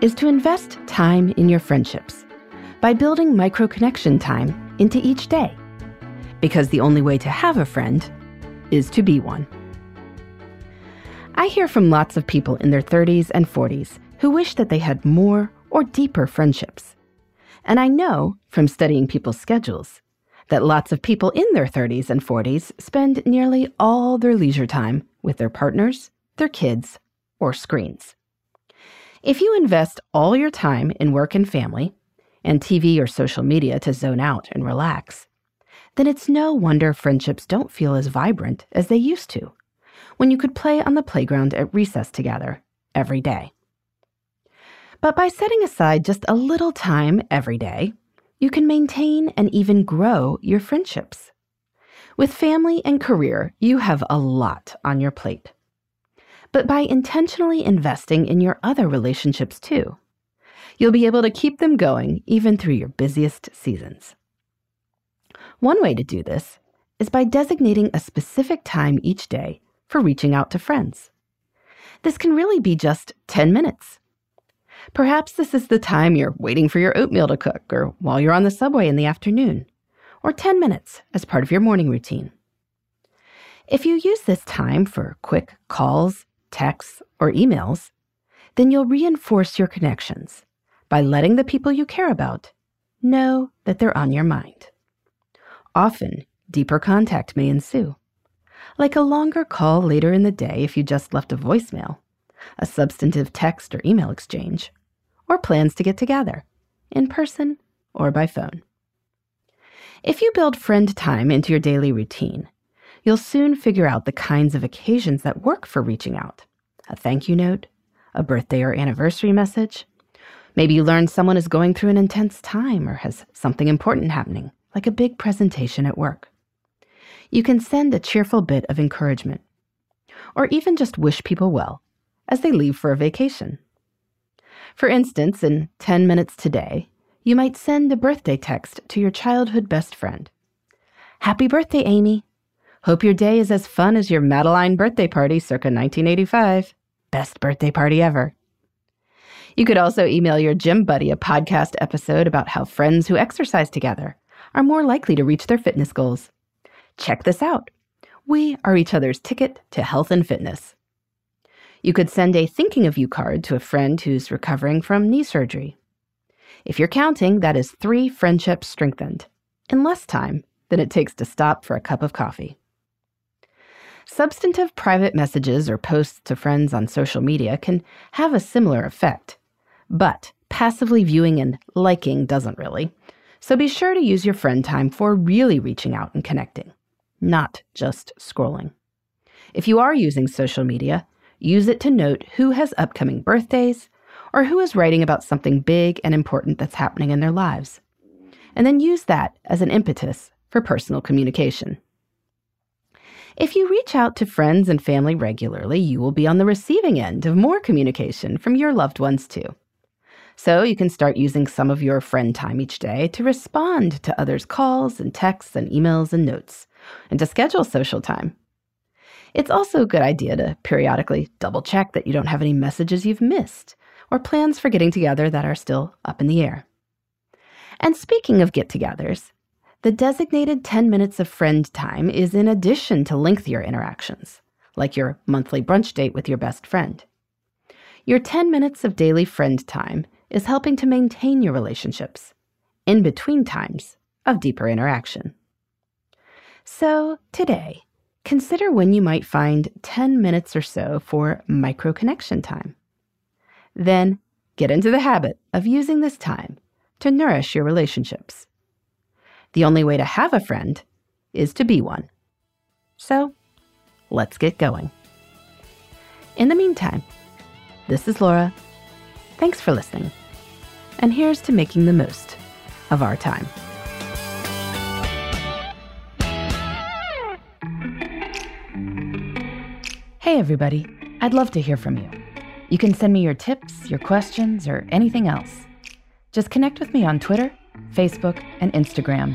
is to invest time in your friendships by building micro connection time into each day. Because the only way to have a friend is to be one. I hear from lots of people in their 30s and 40s who wish that they had more or deeper friendships. And I know from studying people's schedules that lots of people in their 30s and 40s spend nearly all their leisure time with their partners, their kids, or screens. If you invest all your time in work and family, and TV or social media to zone out and relax, then it's no wonder friendships don't feel as vibrant as they used to when you could play on the playground at recess together every day. But by setting aside just a little time every day, you can maintain and even grow your friendships. With family and career, you have a lot on your plate but by intentionally investing in your other relationships too. You'll be able to keep them going even through your busiest seasons. One way to do this is by designating a specific time each day for reaching out to friends. This can really be just 10 minutes. Perhaps this is the time you're waiting for your oatmeal to cook, or while you're on the subway in the afternoon, or 10 minutes as part of your morning routine. If you use this time for quick calls, texts, or emails, then you'll reinforce your connections by letting the people you care about know that they're on your mind. Often, deeper contact may ensue, like a longer call later in the day if you just left a voicemail, a substantive text or email exchange, or plans to get together, in person or by phone. If you build friend time into your daily routine, you'll soon figure out the kinds of occasions that work for reaching out a thank you note, a birthday or anniversary message. Maybe you learn someone is going through an intense time or has something important happening, like a big presentation at work. You can send a cheerful bit of encouragement, or even just wish people well as they leave for a vacation. For instance, in 10 minutes today, you might send a birthday text to your childhood best friend. Happy birthday, Amy! Hope your day is as fun as your Madeline birthday party circa 1985. Best birthday party ever. You could also email your gym buddy a podcast episode about how friends who exercise together are more likely to reach their fitness goals. Check this out. We are each other's ticket to health and fitness. You could send a thinking of you card to a friend who's recovering from knee surgery. If you're counting, that is three friendships strengthened in less time than it takes to stop for a cup of coffee. Substantive private messages or posts to friends on social media can have a similar effect. But passively viewing and liking doesn't really. So be sure to use your friend time for really reaching out and connecting, not just scrolling. If you are using social media, use it to note who has upcoming birthdays or who is writing about something big and important that's happening in their lives. And then use that as an impetus for personal communication. If you reach out to friends and family regularly, you will be on the receiving end of more communication from your loved ones too. So you can start using some of your friend time each day to respond to others' calls and texts and emails and notes, and to schedule social time. It's also a good idea to periodically double check that you don't have any messages you've missed or plans for getting together that are still up in the air. And speaking of get togethers, the designated 10 minutes of friend time is in addition to lengthier interactions, like your monthly brunch date with your best friend. Your 10 minutes of daily friend time is helping to maintain your relationships in between times of deeper interaction. So, today, consider when you might find 10 minutes or so for micro connection time. Then, get into the habit of using this time to nourish your relationships. The only way to have a friend is to be one. So, let's get going. In the meantime, this is Laura. Thanks for listening. And here's to making the most of our time. Hey, everybody. I'd love to hear from you. You can send me your tips, your questions, or anything else. Just connect with me on Twitter, Facebook, and Instagram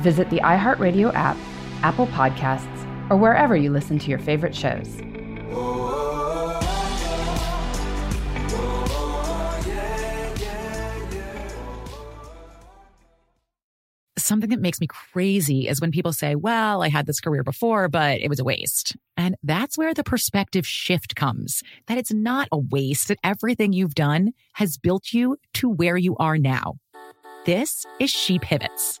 visit the iHeartRadio app, Apple Podcasts, or wherever you listen to your favorite shows. something that makes me crazy is when people say, well, I had this career before, but it was a waste. And that's where the perspective shift comes that it's not a waste, that everything you've done has built you to where you are now. This is She Pivots,